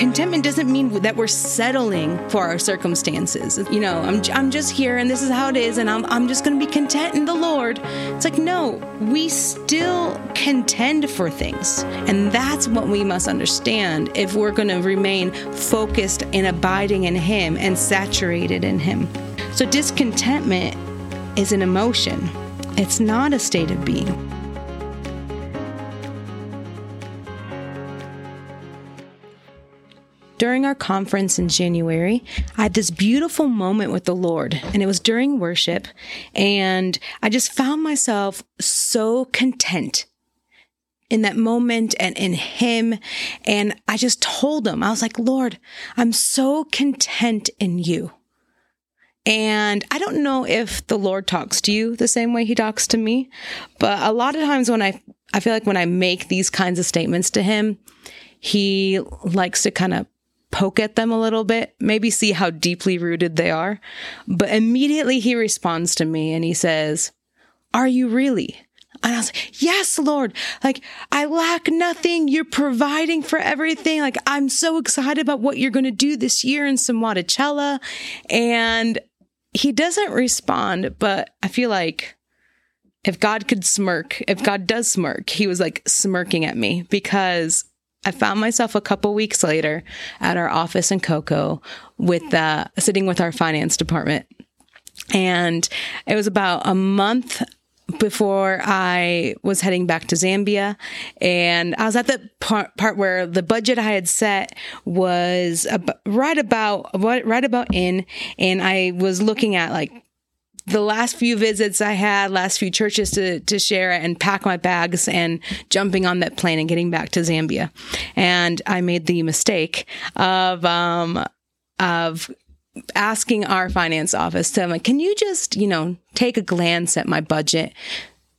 contentment doesn't mean that we're settling for our circumstances. You know, I'm, I'm just here and this is how it is, and I'm, I'm just going to be content in the Lord. It's like, no, we still contend for things. And that's what we must understand if we're going to remain focused and abiding in Him and saturated in Him. So, discontentment is an emotion, it's not a state of being. During our conference in January, I had this beautiful moment with the Lord, and it was during worship. And I just found myself so content in that moment and in Him. And I just told Him, I was like, Lord, I'm so content in you. And I don't know if the Lord talks to you the same way he talks to me, but a lot of times when I, I feel like when I make these kinds of statements to him, he likes to kind of poke at them a little bit, maybe see how deeply rooted they are. But immediately he responds to me and he says, Are you really? And I was like, Yes, Lord. Like, I lack nothing. You're providing for everything. Like, I'm so excited about what you're going to do this year in Somwadachella. And he doesn't respond, but I feel like if God could smirk, if God does smirk, he was like smirking at me because I found myself a couple weeks later at our office in Cocoa with uh, sitting with our finance department. And it was about a month before I was heading back to Zambia. And I was at the part, part where the budget I had set was ab- right about, right about in. And I was looking at like the last few visits I had, last few churches to, to share and pack my bags and jumping on that plane and getting back to Zambia. And I made the mistake of, um, of asking our finance office to, like, can you just, you know, take a glance at my budget?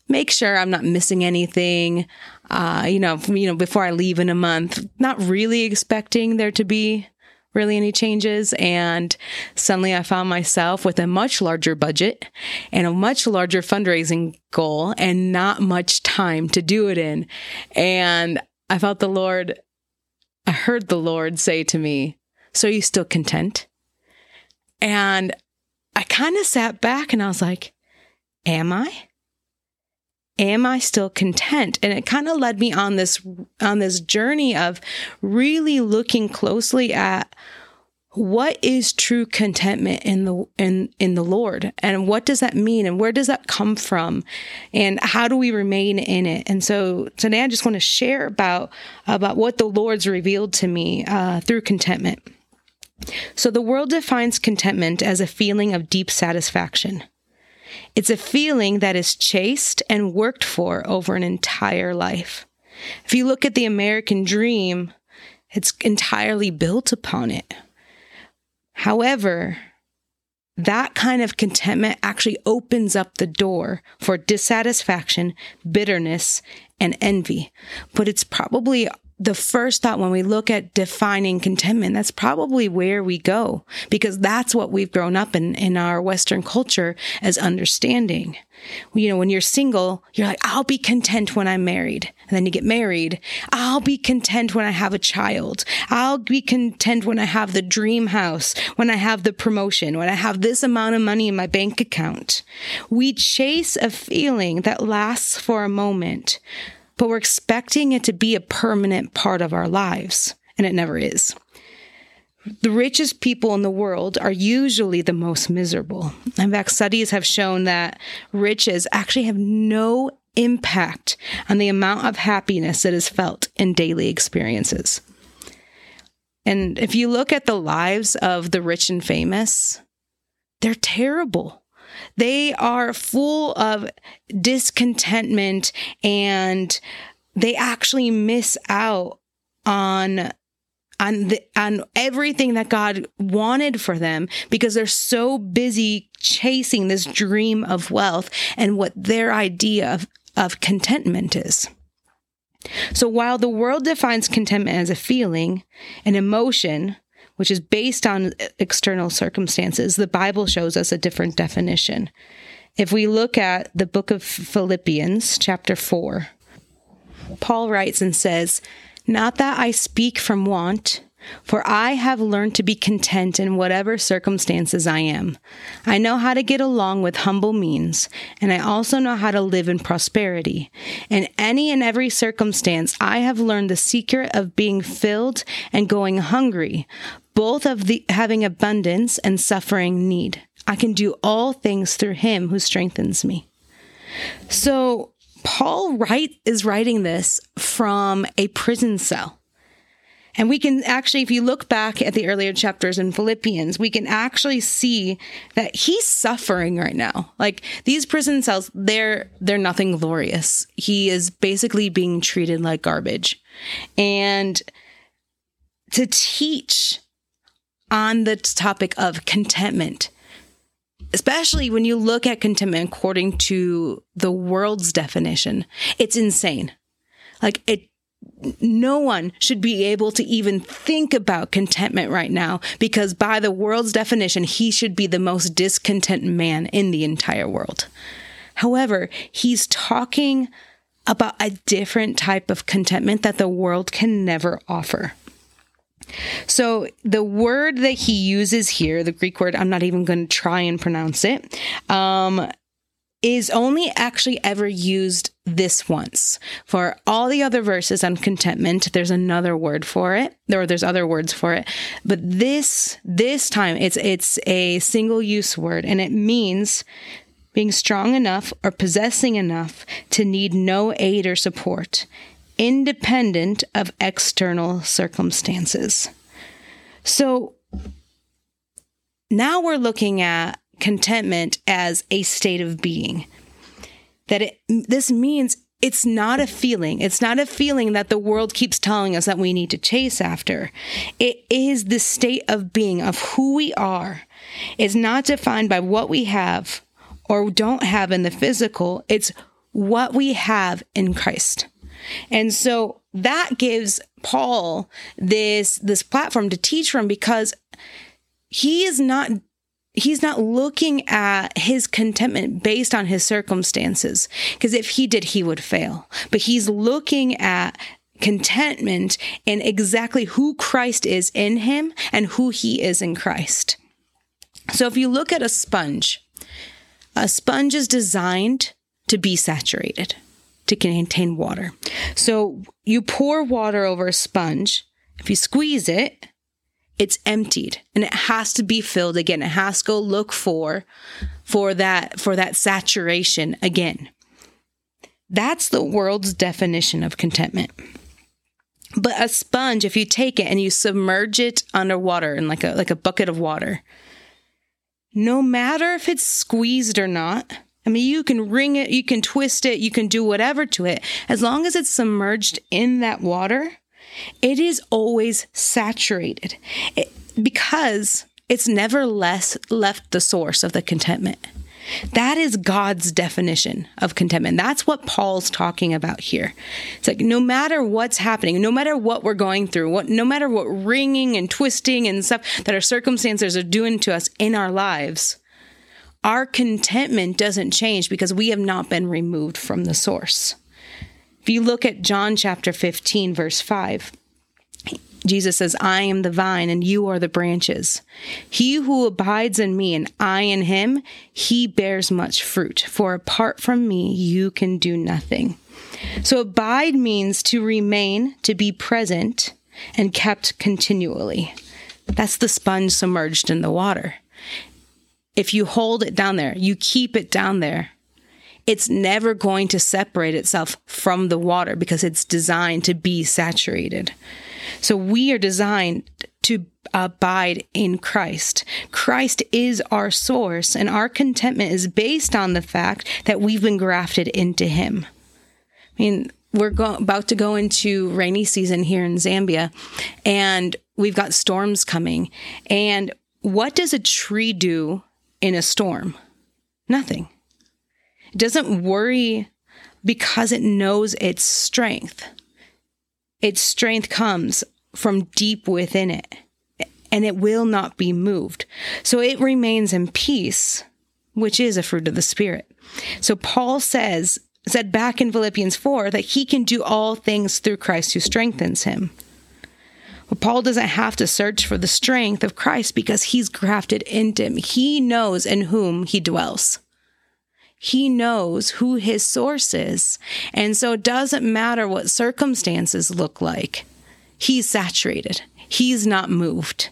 Make sure I'm not missing anything. Uh, you know, you know, before I leave in a month, not really expecting there to be really any changes. And suddenly I found myself with a much larger budget and a much larger fundraising goal and not much time to do it in. And I felt the Lord, I heard the Lord say to me, So are you still content? And I kind of sat back and I was like, Am I? Am I still content? And it kind of led me on this on this journey of really looking closely at what is true contentment in the in in the Lord and what does that mean and where does that come from and how do we remain in it and so today I just want to share about about what the Lord's revealed to me uh, through contentment. So the world defines contentment as a feeling of deep satisfaction. It's a feeling that is chased and worked for over an entire life. If you look at the American dream, it's entirely built upon it. However, that kind of contentment actually opens up the door for dissatisfaction, bitterness, and envy. But it's probably the first thought when we look at defining contentment, that's probably where we go because that's what we've grown up in, in our Western culture as understanding. You know, when you're single, you're like, I'll be content when I'm married. And then you get married. I'll be content when I have a child. I'll be content when I have the dream house, when I have the promotion, when I have this amount of money in my bank account. We chase a feeling that lasts for a moment but we're expecting it to be a permanent part of our lives, and it never is. The richest people in the world are usually the most miserable. In fact, studies have shown that riches actually have no impact on the amount of happiness that is felt in daily experiences. And if you look at the lives of the rich and famous, they're terrible. They are full of discontentment and they actually miss out on on the, on everything that God wanted for them because they're so busy chasing this dream of wealth and what their idea of, of contentment is. So while the world defines contentment as a feeling, an emotion, which is based on external circumstances, the Bible shows us a different definition. If we look at the book of Philippians, chapter 4, Paul writes and says, Not that I speak from want, For I have learned to be content in whatever circumstances I am. I know how to get along with humble means, and I also know how to live in prosperity. In any and every circumstance, I have learned the secret of being filled and going hungry, both of the having abundance and suffering need. I can do all things through him who strengthens me. So Paul write is writing this from a prison cell. And we can actually, if you look back at the earlier chapters in Philippians, we can actually see that he's suffering right now. Like these prison cells, they're they're nothing glorious. He is basically being treated like garbage. And to teach on the topic of contentment, especially when you look at contentment according to the world's definition, it's insane. Like it no one should be able to even think about contentment right now because by the world's definition, he should be the most discontent man in the entire world. However, he's talking about a different type of contentment that the world can never offer. So the word that he uses here, the Greek word, I'm not even going to try and pronounce it, um, is only actually ever used this once. For all the other verses on contentment, there's another word for it, or there's other words for it. But this this time it's it's a single use word and it means being strong enough or possessing enough to need no aid or support, independent of external circumstances. So now we're looking at contentment as a state of being. That it, this means it's not a feeling. It's not a feeling that the world keeps telling us that we need to chase after. It is the state of being, of who we are. It's not defined by what we have or don't have in the physical, it's what we have in Christ. And so that gives Paul this this platform to teach from because he is not he's not looking at his contentment based on his circumstances. Because if he did, he would fail. But he's looking at contentment in exactly who Christ is in him and who he is in Christ. So if you look at a sponge, a sponge is designed to be saturated, to contain water. So you pour water over a sponge. If you squeeze it, it's emptied and it has to be filled again. It has to go look for for that for that saturation again. That's the world's definition of contentment. But a sponge, if you take it and you submerge it underwater in like a like a bucket of water, no matter if it's squeezed or not, I mean, you can wring it, you can twist it, you can do whatever to it. As long as it's submerged in that water, it is always saturated it, because it's never less left the source of the contentment. That is God's definition of contentment. That's what Paul's talking about here. It's like no matter what's happening, no matter what we're going through, what no matter what wringing and twisting and stuff that our circumstances are doing to us in our lives, our contentment doesn't change because we have not been removed from the source. If you look at John chapter 15, verse 5, Jesus says, I am the vine and you are the branches. He who abides in me and I in him, he bears much fruit. For apart from me, you can do nothing. So abide means to remain, to be present, and kept continually. That's the sponge submerged in the water. If you hold it down there, you keep it down there, it's never going to separate itself from the water because it's designed to be saturated. So we are designed to abide in Christ. Christ is our source, and our contentment is based on the fact that we've been grafted into Him. I mean, we're go- about to go into rainy season here in Zambia, and we've got storms coming. And what does a tree do in a storm? Nothing. It doesn't worry because it knows its strength. Its strength comes from deep within it, and it will not be moved. So it remains in peace, which is a fruit of the Spirit. So Paul says, said back in Philippians 4 that he can do all things through Christ who strengthens him. But Paul doesn't have to search for the strength of Christ because he's grafted into him. He knows in whom he dwells. He knows who his source is. And so it doesn't matter what circumstances look like. He's saturated. He's not moved.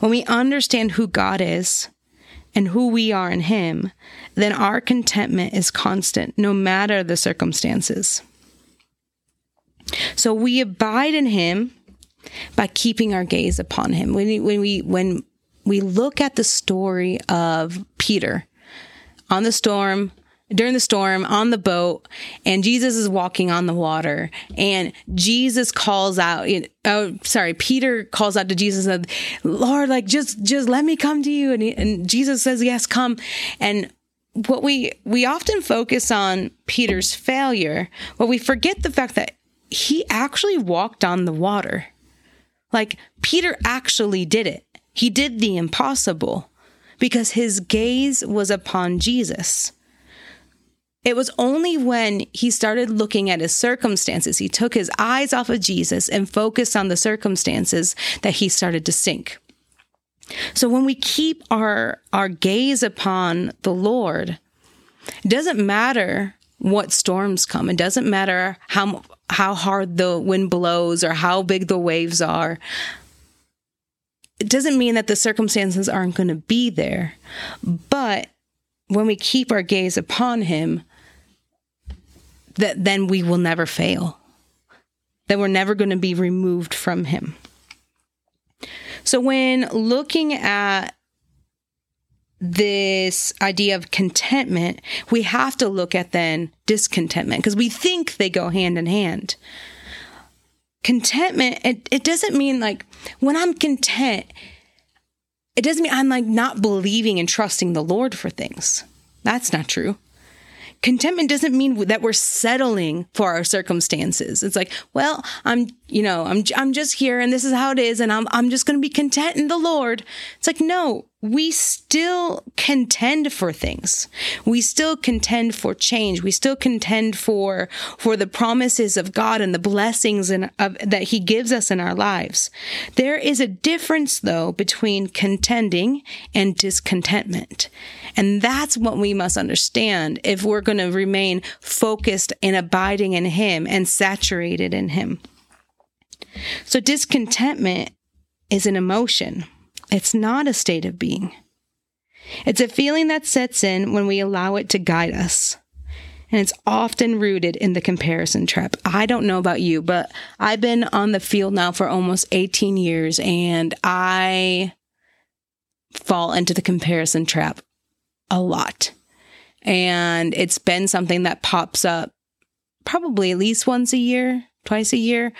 When we understand who God is and who we are in him, then our contentment is constant no matter the circumstances. So we abide in him by keeping our gaze upon him. When we, when we when we look at the story of Peter on the storm during the storm on the boat and Jesus is walking on the water. And Jesus calls out oh sorry Peter calls out to Jesus and Lord like just just let me come to you. And, he, and Jesus says yes come. And what we we often focus on Peter's failure but we forget the fact that he actually walked on the water. Like Peter actually did it. He did the impossible because his gaze was upon Jesus. It was only when he started looking at his circumstances, he took his eyes off of Jesus and focused on the circumstances that he started to sink. So when we keep our, our gaze upon the Lord, it doesn't matter what storms come. It doesn't matter how how hard the wind blows or how big the waves are. It doesn't mean that the circumstances aren't going to be there. But when we keep our gaze upon him, that then we will never fail. That we're never going to be removed from him. So when looking at this idea of contentment, we have to look at then discontentment because we think they go hand in hand. Contentment, it, it doesn't mean like when I'm content, it doesn't mean I'm like not believing and trusting the Lord for things. That's not true contentment doesn't mean that we're settling for our circumstances. It's like, well, I'm, you know, I'm, I'm just here and this is how it is. And I'm, I'm just going to be content in the Lord. It's like, no, we still contend for things. We still contend for change. We still contend for, for the promises of God and the blessings and of, that he gives us in our lives. There is a difference though between contending and discontentment. And that's what we must understand if we're going to remain focused and abiding in him and saturated in him. So discontentment is an emotion. It's not a state of being. It's a feeling that sets in when we allow it to guide us. And it's often rooted in the comparison trap. I don't know about you, but I've been on the field now for almost 18 years and I fall into the comparison trap a lot. And it's been something that pops up probably at least once a year, twice a year.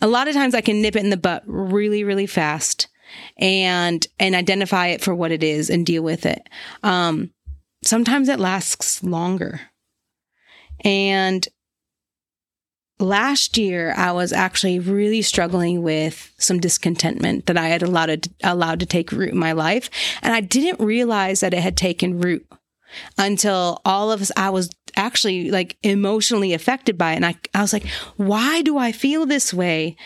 A lot of times I can nip it in the butt really, really fast and and identify it for what it is and deal with it. Um, sometimes it lasts longer. And last year I was actually really struggling with some discontentment that I had allowed to, allowed to take root in my life, and I didn't realize that it had taken root until all of us I was actually like emotionally affected by it. And I I was like why do I feel this way?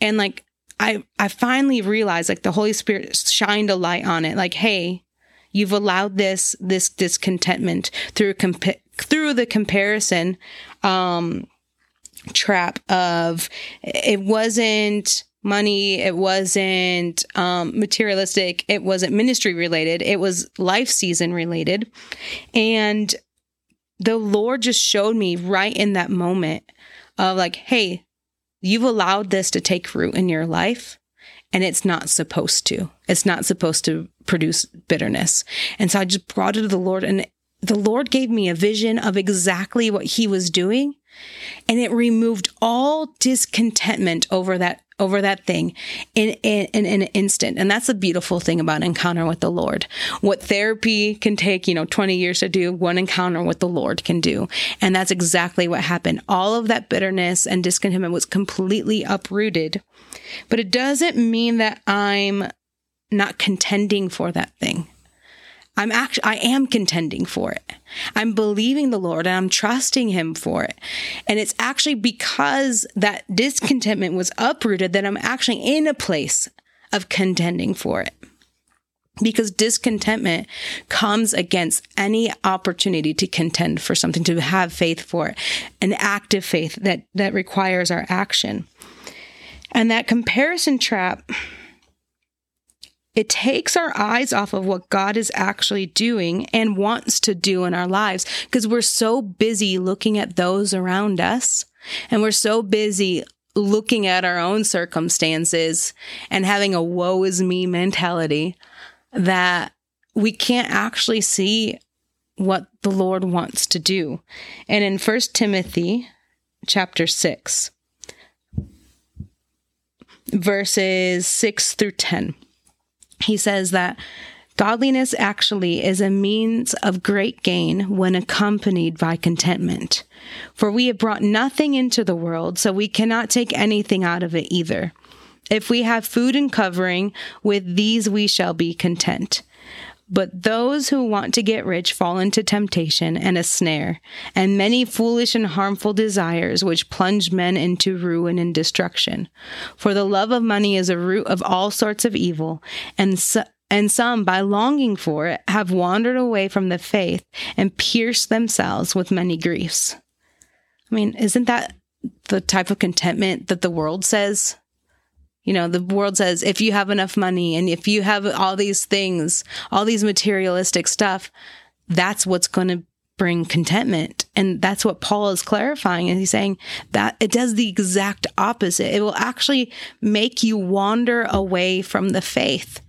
And like I I finally realized like the Holy Spirit shined a light on it. Like, hey, you've allowed this this discontentment through compa- through the comparison um, trap of it wasn't money it wasn't um, materialistic it wasn't ministry related it was life season related. And the lord just showed me right in that moment of like hey You've allowed this to take root in your life and it's not supposed to. It's not supposed to produce bitterness. And so I just brought it to the Lord and the Lord gave me a vision of exactly what he was doing and it removed all discontentment over that over that thing in, in, in, an instant. And that's the beautiful thing about encounter with the Lord. What therapy can take, you know, 20 years to do, one encounter with the Lord can do. And that's exactly what happened. All of that bitterness and discontentment was completely uprooted. But it doesn't mean that I'm not contending for that thing. I'm actually, I am contending for it. I'm believing the Lord and I'm trusting Him for it. And it's actually because that discontentment was uprooted that I'm actually in a place of contending for it. Because discontentment comes against any opportunity to contend for something, to have faith for it, an active faith that, that requires our action. And that comparison trap it takes our eyes off of what God is actually doing and wants to do in our lives because we're so busy looking at those around us and we're so busy looking at our own circumstances and having a woe is me mentality that we can't actually see what the Lord wants to do. And in 1 Timothy chapter 6 verses 6 through 10 he says that godliness actually is a means of great gain when accompanied by contentment. For we have brought nothing into the world, so we cannot take anything out of it either. If we have food and covering, with these we shall be content. But those who want to get rich fall into temptation and a snare, and many foolish and harmful desires which plunge men into ruin and destruction. For the love of money is a root of all sorts of evil, and so, and some, by longing for it, have wandered away from the faith and pierced themselves with many griefs. I mean, isn't that the type of contentment that the world says you know, the world says if you have enough money and if you have all these things, all these materialistic stuff, that's what's going to bring contentment. And that's what Paul is clarifying. And he's saying that it does the exact opposite. It will actually make you wander away from the faith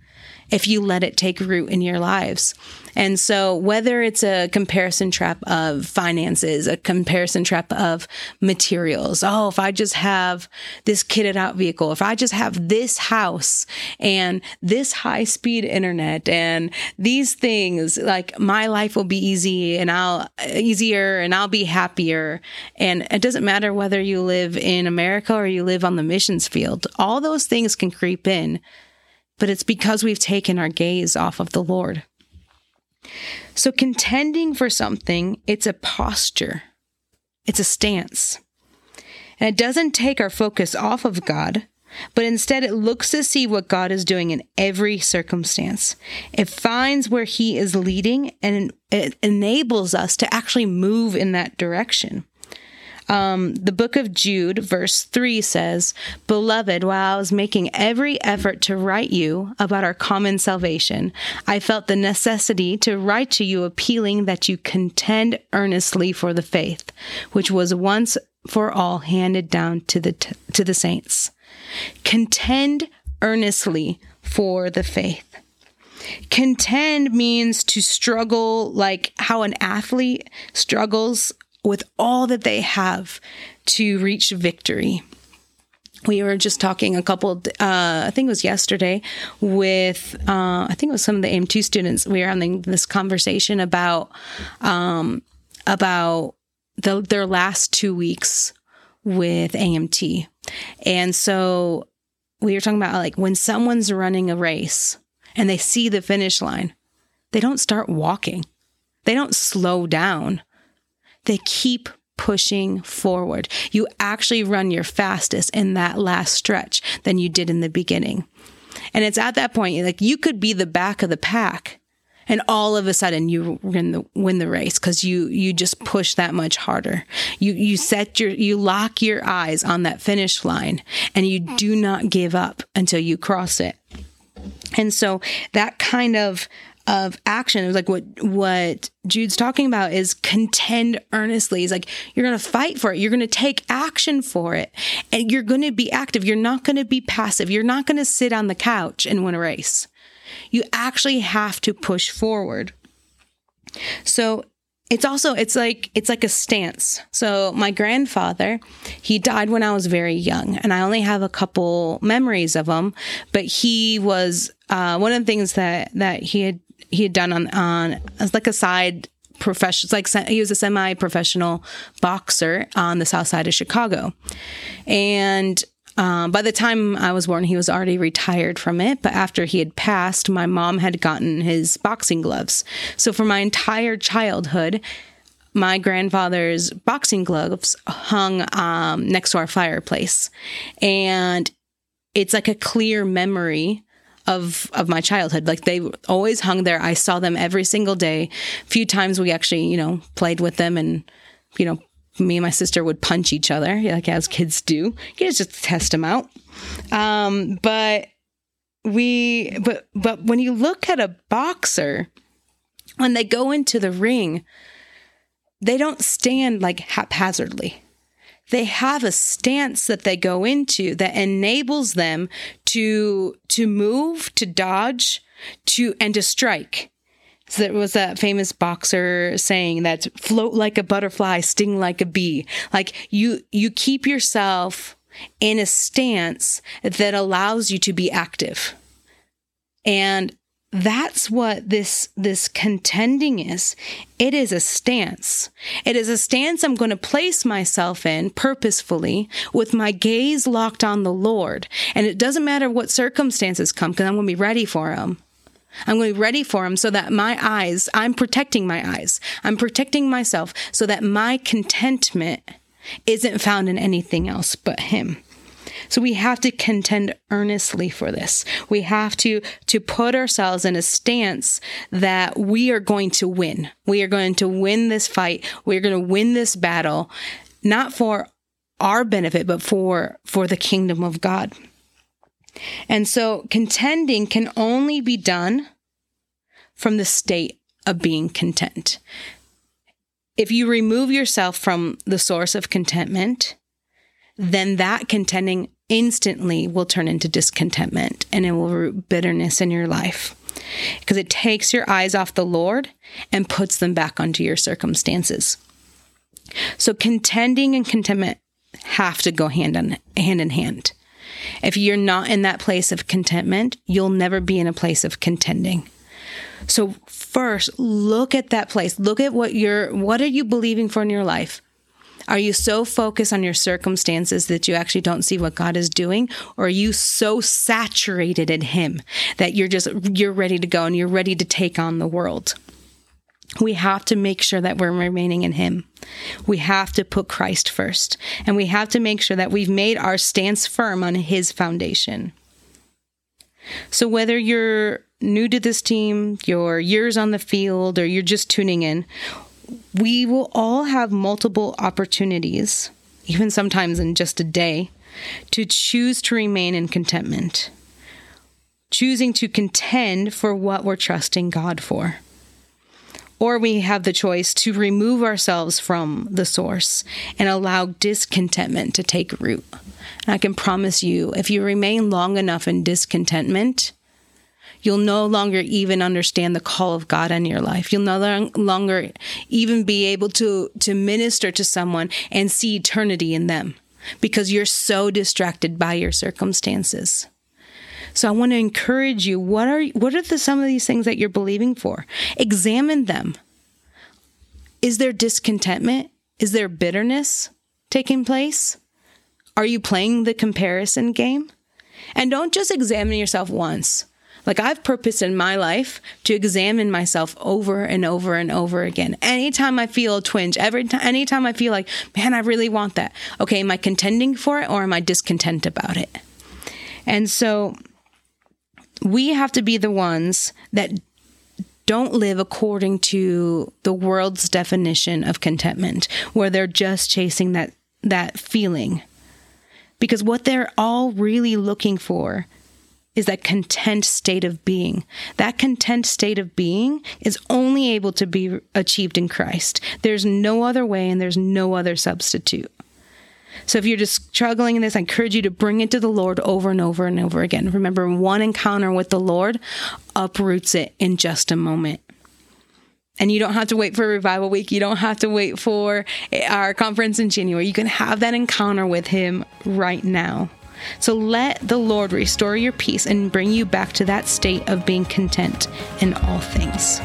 if you let it take root in your lives. And so, whether it's a comparison trap of finances, a comparison trap of materials, oh, if I just have this kitted out vehicle, if I just have this house and this high speed internet and these things, like my life will be easy and I'll easier and I'll be happier. And it doesn't matter whether you live in America or you live on the missions field, all those things can creep in but it's because we've taken our gaze off of the Lord. So, contending for something, it's a posture, it's a stance. And it doesn't take our focus off of God, but instead it looks to see what God is doing in every circumstance. It finds where He is leading and it enables us to actually move in that direction. Um, the book of Jude, verse 3 says, Beloved, while I was making every effort to write you about our common salvation, I felt the necessity to write to you appealing that you contend earnestly for the faith, which was once for all handed down to the, t- to the saints. Contend earnestly for the faith. Contend means to struggle like how an athlete struggles with all that they have to reach victory. We were just talking a couple, uh, I think it was yesterday, with uh, I think it was some of the AMT students. We were having this conversation about um, about the, their last two weeks with AMT, and so we were talking about like when someone's running a race and they see the finish line, they don't start walking, they don't slow down they keep pushing forward. You actually run your fastest in that last stretch than you did in the beginning. And it's at that point, like you could be the back of the pack and all of a sudden you win the win the race because you you just push that much harder you you set your you lock your eyes on that finish line and you do not give up until you cross it and so that kind of of action. It was like what what Jude's talking about is contend earnestly. He's like you're going to fight for it. You're going to take action for it, and you're going to be active. You're not going to be passive. You're not going to sit on the couch and win a race. You actually have to push forward. So it's also it's like it's like a stance so my grandfather he died when i was very young and i only have a couple memories of him but he was uh, one of the things that that he had he had done on on as like a side profession like he was a semi-professional boxer on the south side of chicago and Um, by the time I was born, he was already retired from it. But after he had passed, my mom had gotten his boxing gloves. So for my entire childhood, my grandfather's boxing gloves hung um, next to our fireplace. And it's like a clear memory of of my childhood like they always hung there i saw them every single day a few times we actually you know played with them and you know me and my sister would punch each other, like as kids do. You just test them out. Um, but we, but but when you look at a boxer, when they go into the ring, they don't stand like haphazardly. They have a stance that they go into that enables them to to move, to dodge, to and to strike. So there was that famous boxer saying that float like a butterfly, sting like a bee. Like you, you keep yourself in a stance that allows you to be active. And that's what this this contending is it is a stance it is a stance i'm going to place myself in purposefully with my gaze locked on the lord and it doesn't matter what circumstances come because i'm going to be ready for them I'm going to be ready for them so that my eyes, I'm protecting my eyes. I'm protecting myself so that my contentment isn't found in anything else but him. So we have to contend earnestly for this. We have to to put ourselves in a stance that we are going to win. We are going to win this fight. We are going to win this battle not for our benefit but for for the kingdom of God. And so contending can only be done from the state of being content. If you remove yourself from the source of contentment, then that contending instantly will turn into discontentment and it will root bitterness in your life because it takes your eyes off the Lord and puts them back onto your circumstances. So contending and contentment have to go hand on hand in hand. If you're not in that place of contentment, you'll never be in a place of contending. So first, look at that place. Look at what you're what are you believing for in your life? Are you so focused on your circumstances that you actually don't see what God is doing? Or are you so saturated in Him that you're just, you're ready to go and you're ready to take on the world? we have to make sure that we're remaining in Him. We have to put Christ first, and we have to make sure that we've made our stance firm on His foundation. So, whether you're new to this team, you're years on the field, or you're just tuning in, we will all have multiple opportunities, even sometimes in just a day, to choose to remain in contentment, choosing to contend for what we're trusting God for. Or we have the choice to remove ourselves from the source and allow discontentment to take root. And I can promise you, if you remain long enough in discontentment, you'll no longer even understand the call of God in your life. You'll no longer even be able to, to minister to someone and see eternity in them because you're so distracted by your circumstances. So I want to encourage you. What are what are the some of these things that you're believing for? Examine them. Is there discontentment? Is there bitterness taking place? Are you playing the comparison game? And don't just examine yourself once. Like I've purposed in my life to examine myself over and over and over again. Anytime I feel a twinge, every time, anytime I feel like, man, I really want that. Okay, am I contending for it or am I discontent about it? And so we have to be the ones that don't live according to the world's definition of contentment, where they're just chasing that, that feeling. Because what they're all really looking for is that content state of being. That content state of being is only able to be achieved in Christ. There's no other way and there's no other substitute. So if you're just struggling in this, I encourage you to bring it to the Lord over and over and over again. Remember, one encounter with the Lord uproots it in just a moment. And you don't have to wait for revival week. You don't have to wait for our conference in January. You can have that encounter with Him right now. So let the Lord restore your peace and bring you back to that state of being content in all things.